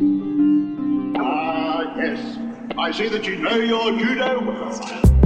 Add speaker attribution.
Speaker 1: Ah, yes. I see that you know your judo well.